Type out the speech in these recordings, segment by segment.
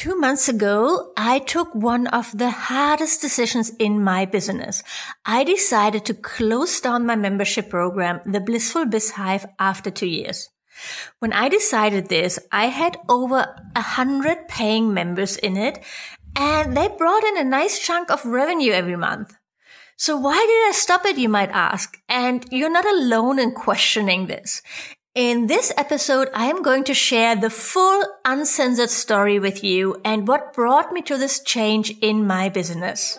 Two months ago, I took one of the hardest decisions in my business. I decided to close down my membership program, the Blissful Biz Hive, after two years. When I decided this, I had over a hundred paying members in it and they brought in a nice chunk of revenue every month. So why did I stop it, you might ask? And you're not alone in questioning this. In this episode, I am going to share the full uncensored story with you and what brought me to this change in my business.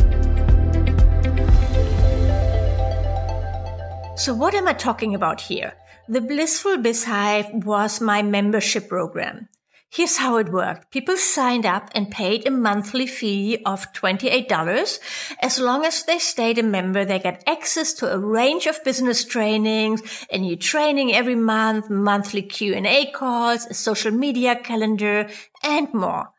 So what am I talking about here? The Blissful Biz Hive was my membership program. Here's how it worked. People signed up and paid a monthly fee of $28. As long as they stayed a member, they get access to a range of business trainings, a new training every month, monthly Q&A calls, a social media calendar, and more.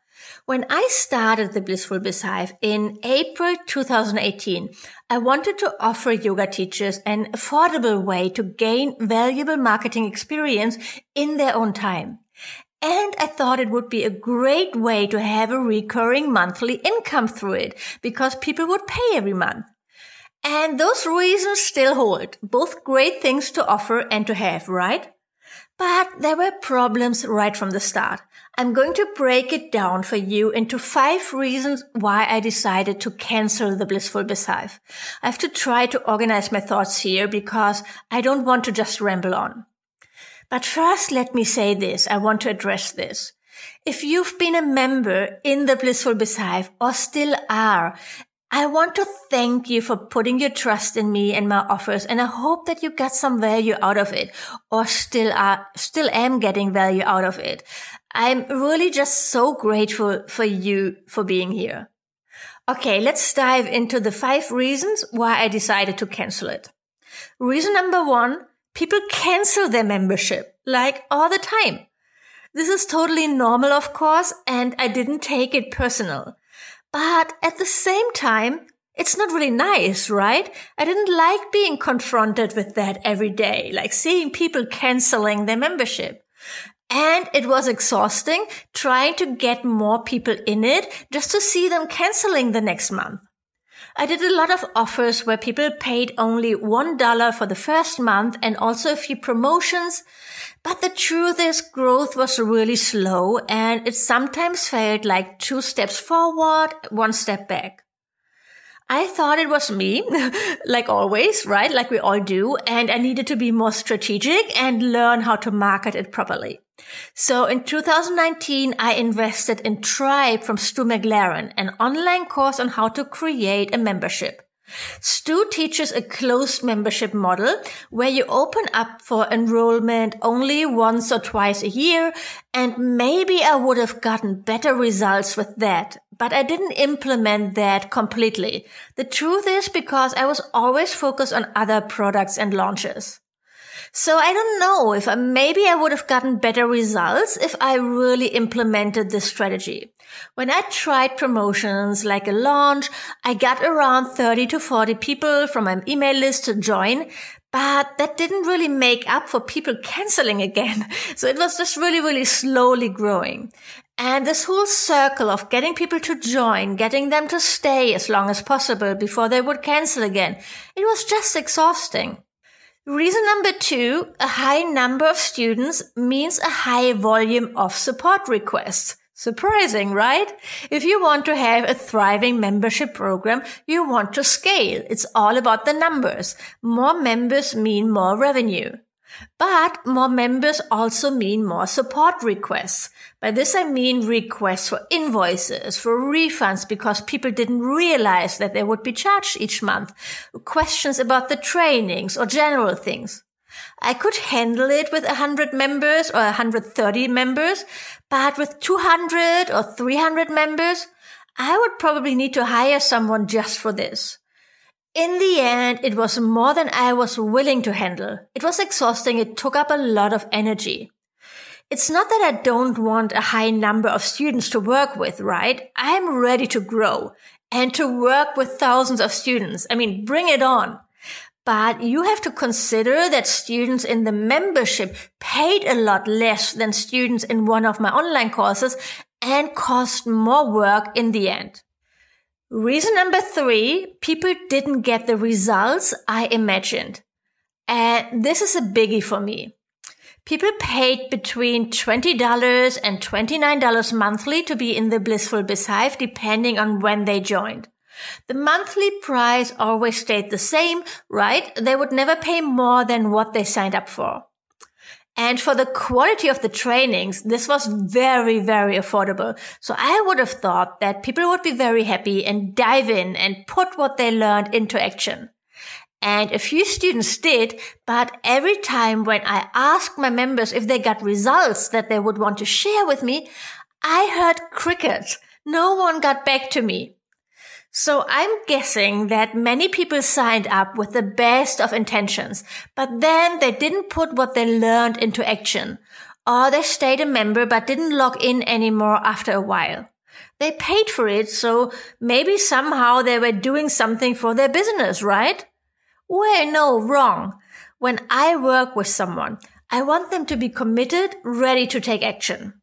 When I started the Blissful Biz Hive in April 2018, I wanted to offer yoga teachers an affordable way to gain valuable marketing experience in their own time. And I thought it would be a great way to have a recurring monthly income through it because people would pay every month. And those reasons still hold. Both great things to offer and to have, right? But there were problems right from the start. I'm going to break it down for you into five reasons why I decided to cancel the Blissful Biz Hive. I have to try to organize my thoughts here because I don't want to just ramble on. But first, let me say this. I want to address this. If you've been a member in the Blissful Biz Hive or still are, I want to thank you for putting your trust in me and my offers. And I hope that you got some value out of it or still are, still am getting value out of it. I'm really just so grateful for you for being here. Okay, let's dive into the five reasons why I decided to cancel it. Reason number one, people cancel their membership like all the time. This is totally normal, of course, and I didn't take it personal. But at the same time, it's not really nice, right? I didn't like being confronted with that every day, like seeing people canceling their membership. And it was exhausting trying to get more people in it just to see them canceling the next month. I did a lot of offers where people paid only $1 for the first month and also a few promotions. But the truth is growth was really slow and it sometimes felt like two steps forward, one step back. I thought it was me, like always, right? Like we all do. And I needed to be more strategic and learn how to market it properly. So in 2019, I invested in Tribe from Stu McLaren, an online course on how to create a membership. Stu teaches a closed membership model where you open up for enrollment only once or twice a year. And maybe I would have gotten better results with that, but I didn't implement that completely. The truth is because I was always focused on other products and launches. So I don't know if I, maybe I would have gotten better results if I really implemented this strategy. When I tried promotions like a launch, I got around 30 to 40 people from my email list to join, but that didn't really make up for people canceling again. So it was just really, really slowly growing. And this whole circle of getting people to join, getting them to stay as long as possible before they would cancel again, it was just exhausting. Reason number two, a high number of students means a high volume of support requests. Surprising, right? If you want to have a thriving membership program, you want to scale. It's all about the numbers. More members mean more revenue. But more members also mean more support requests. By this I mean requests for invoices, for refunds because people didn't realize that they would be charged each month, questions about the trainings or general things. I could handle it with 100 members or 130 members, but with 200 or 300 members, I would probably need to hire someone just for this. In the end, it was more than I was willing to handle. It was exhausting. It took up a lot of energy. It's not that I don't want a high number of students to work with, right? I'm ready to grow and to work with thousands of students. I mean, bring it on. But you have to consider that students in the membership paid a lot less than students in one of my online courses and cost more work in the end. Reason number three, people didn't get the results I imagined. And this is a biggie for me. People paid between $20 and $29 monthly to be in the Blissful Bizhive depending on when they joined. The monthly price always stayed the same, right? They would never pay more than what they signed up for. And for the quality of the trainings, this was very, very affordable. So I would have thought that people would be very happy and dive in and put what they learned into action. And a few students did, but every time when I asked my members if they got results that they would want to share with me, I heard crickets. No one got back to me. So I'm guessing that many people signed up with the best of intentions, but then they didn't put what they learned into action. Or they stayed a member but didn't log in anymore after a while. They paid for it, so maybe somehow they were doing something for their business, right? Well, no, wrong. When I work with someone, I want them to be committed, ready to take action.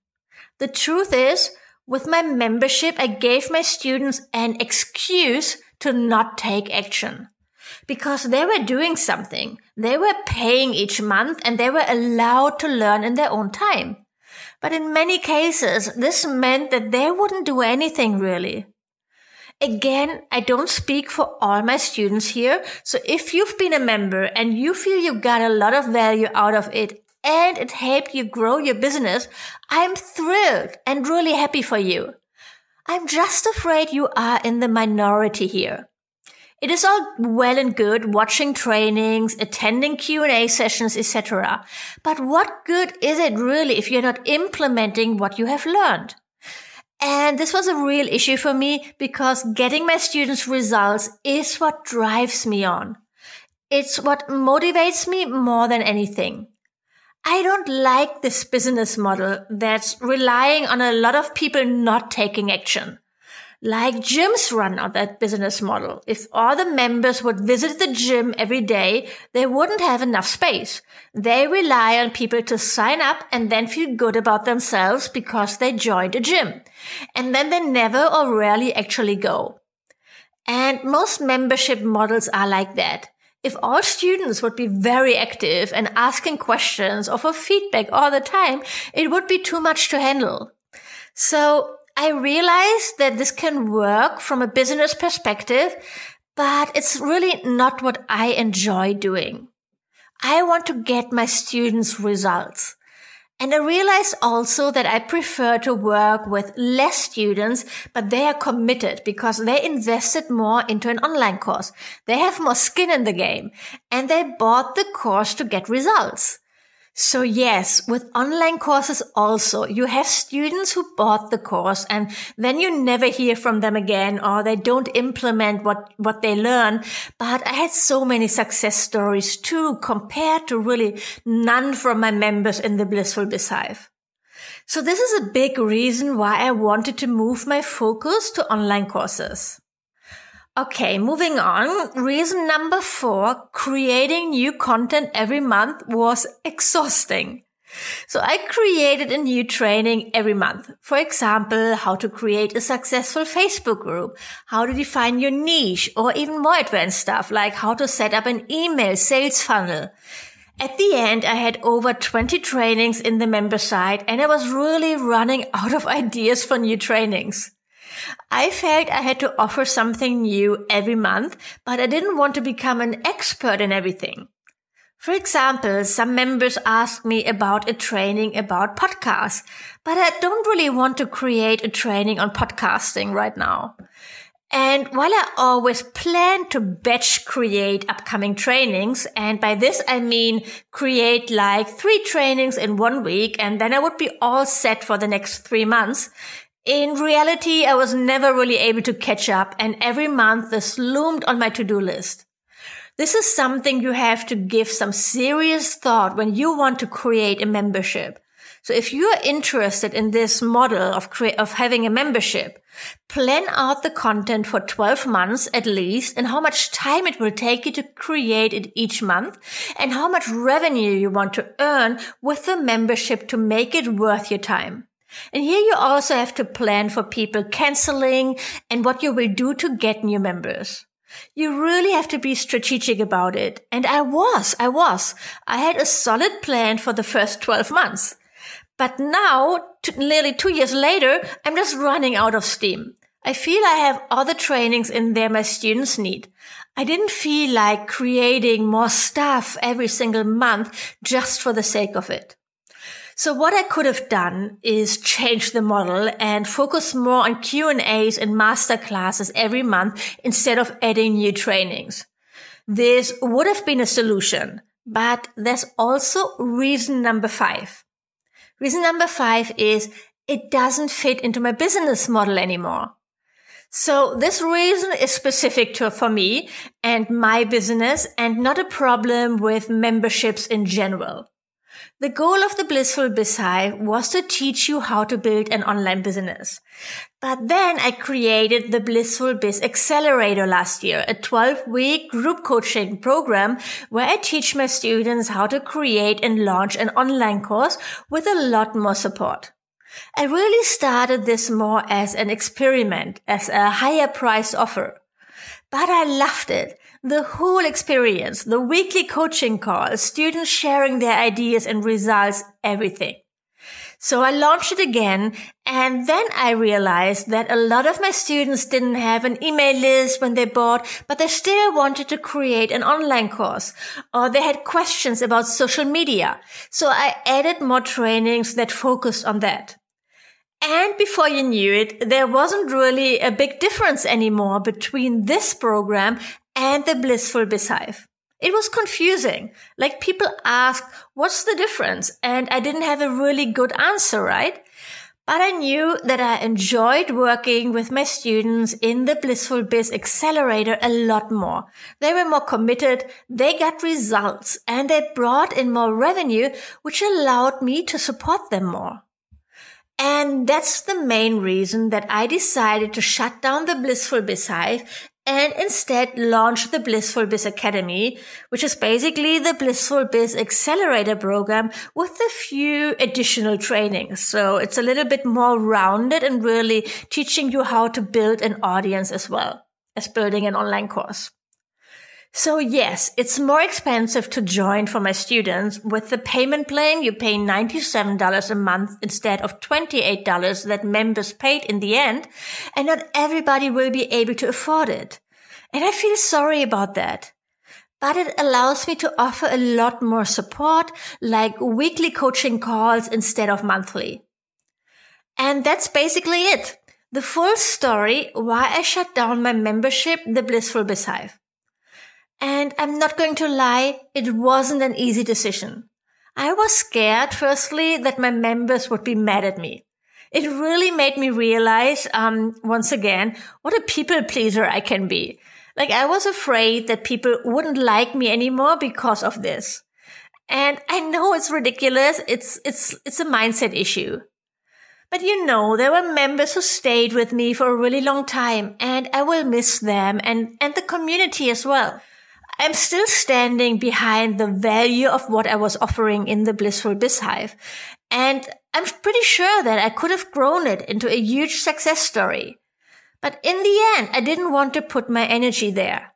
The truth is, with my membership, I gave my students an excuse to not take action because they were doing something. They were paying each month and they were allowed to learn in their own time. But in many cases, this meant that they wouldn't do anything really. Again, I don't speak for all my students here. So if you've been a member and you feel you got a lot of value out of it and it helped you grow your business, I'm thrilled and really happy for you. I'm just afraid you are in the minority here. It is all well and good watching trainings, attending Q&A sessions, etc. But what good is it really if you're not implementing what you have learned? And this was a real issue for me because getting my students results is what drives me on. It's what motivates me more than anything. I don't like this business model that's relying on a lot of people not taking action like gyms run on that business model. If all the members would visit the gym every day, they wouldn't have enough space. They rely on people to sign up and then feel good about themselves because they joined a gym. And then they never or rarely actually go. And most membership models are like that. If all students would be very active and asking questions or for feedback all the time, it would be too much to handle. So I realize that this can work from a business perspective, but it's really not what I enjoy doing. I want to get my students results. And I realized also that I prefer to work with less students, but they are committed because they invested more into an online course. They have more skin in the game and they bought the course to get results. So yes, with online courses also, you have students who bought the course and then you never hear from them again or they don't implement what, what they learn. But I had so many success stories too compared to really none from my members in the Blissful Bizhive. So this is a big reason why I wanted to move my focus to online courses. Okay, moving on. Reason number four, creating new content every month was exhausting. So I created a new training every month. For example, how to create a successful Facebook group, how to define your niche, or even more advanced stuff like how to set up an email sales funnel. At the end, I had over 20 trainings in the member site and I was really running out of ideas for new trainings. I felt I had to offer something new every month, but I didn't want to become an expert in everything. For example, some members asked me about a training about podcasts, but I don't really want to create a training on podcasting right now. And while I always plan to batch create upcoming trainings, and by this I mean create like three trainings in one week, and then I would be all set for the next three months, In reality, I was never really able to catch up and every month this loomed on my to-do list. This is something you have to give some serious thought when you want to create a membership. So if you are interested in this model of cre- of having a membership, plan out the content for 12 months at least and how much time it will take you to create it each month and how much revenue you want to earn with the membership to make it worth your time. And here you also have to plan for people canceling and what you will do to get new members. You really have to be strategic about it. And I was, I was. I had a solid plan for the first 12 months. But now, nearly two years later, I'm just running out of steam. I feel I have other trainings in there my students need. I didn't feel like creating more stuff every single month just for the sake of it. So what I could have done is change the model and focus more on Q&As and master classes every month instead of adding new trainings. This would have been a solution, but there's also reason number five. Reason number five is it doesn't fit into my business model anymore. So this reason is specific to for me and my business and not a problem with memberships in general. The goal of the Blissful BizHive was to teach you how to build an online business. But then I created the Blissful Biz Accelerator last year, a 12 week group coaching program where I teach my students how to create and launch an online course with a lot more support. I really started this more as an experiment, as a higher price offer. But I loved it the whole experience, the weekly coaching calls, students sharing their ideas and results, everything. So I launched it again and then I realized that a lot of my students didn't have an email list when they bought, but they still wanted to create an online course or they had questions about social media. So I added more trainings that focused on that. And before you knew it, there wasn't really a big difference anymore between this program and the blissful BizHive. It was confusing. Like people asked, what's the difference? And I didn't have a really good answer, right? But I knew that I enjoyed working with my students in the Blissful Biz Accelerator a lot more. They were more committed, they got results, and they brought in more revenue, which allowed me to support them more. And that's the main reason that I decided to shut down the Blissful BizHive and instead launch the Blissful Biz Academy, which is basically the Blissful Biz Accelerator program with a few additional trainings. So it's a little bit more rounded and really teaching you how to build an audience as well as building an online course. So yes, it's more expensive to join for my students. With the payment plan, you pay $97 a month instead of $28 that members paid in the end. And not everybody will be able to afford it. And I feel sorry about that. But it allows me to offer a lot more support, like weekly coaching calls instead of monthly. And that's basically it. The full story why I shut down my membership, The Blissful BizHive. And I'm not going to lie, it wasn't an easy decision. I was scared, firstly, that my members would be mad at me. It really made me realize, um, once again, what a people pleaser I can be. Like I was afraid that people wouldn't like me anymore because of this. And I know it's ridiculous. It's, it's, it's a mindset issue. But you know, there were members who stayed with me for a really long time and I will miss them and, and the community as well. I'm still standing behind the value of what I was offering in the Blissful BizHive. And I'm pretty sure that I could have grown it into a huge success story. But in the end, I didn't want to put my energy there.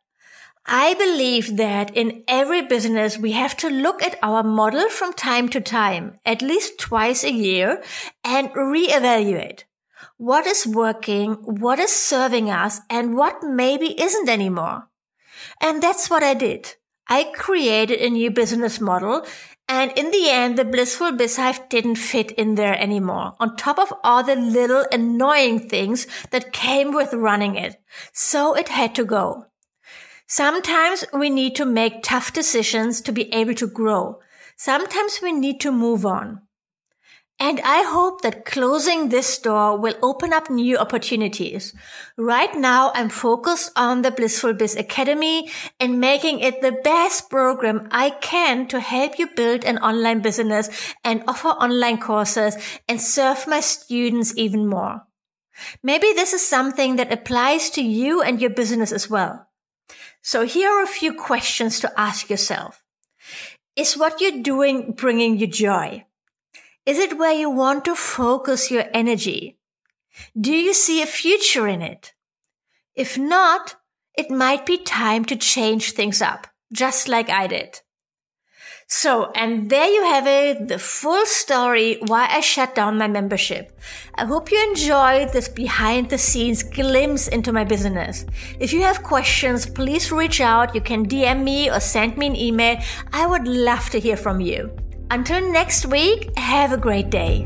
I believe that in every business, we have to look at our model from time to time, at least twice a year, and reevaluate. What is working? What is serving us? And what maybe isn't anymore? And that's what I did. I created a new business model and in the end, the blissful BizHive didn't fit in there anymore, on top of all the little annoying things that came with running it. So it had to go. Sometimes we need to make tough decisions to be able to grow. Sometimes we need to move on. And I hope that closing this door will open up new opportunities. Right now, I'm focused on the Blissful Biz Academy and making it the best program I can to help you build an online business and offer online courses and serve my students even more. Maybe this is something that applies to you and your business as well. So here are a few questions to ask yourself. Is what you're doing bringing you joy? Is it where you want to focus your energy? Do you see a future in it? If not, it might be time to change things up, just like I did. So, and there you have it, the full story why I shut down my membership. I hope you enjoyed this behind the scenes glimpse into my business. If you have questions, please reach out. You can DM me or send me an email. I would love to hear from you. Until next week, have a great day.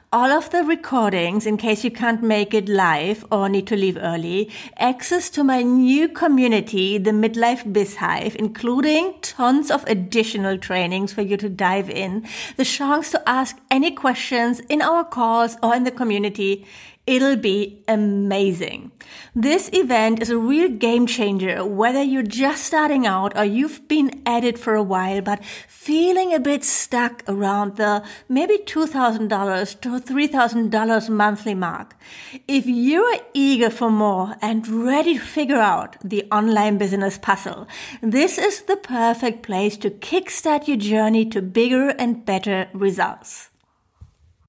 all of the recordings in case you can't make it live or need to leave early, access to my new community, the Midlife Biz Hive, including tons of additional trainings for you to dive in, the chance to ask any questions in our calls or in the community, It'll be amazing. This event is a real game changer, whether you're just starting out or you've been at it for a while, but feeling a bit stuck around the maybe $2,000 to $3,000 monthly mark. If you're eager for more and ready to figure out the online business puzzle, this is the perfect place to kickstart your journey to bigger and better results.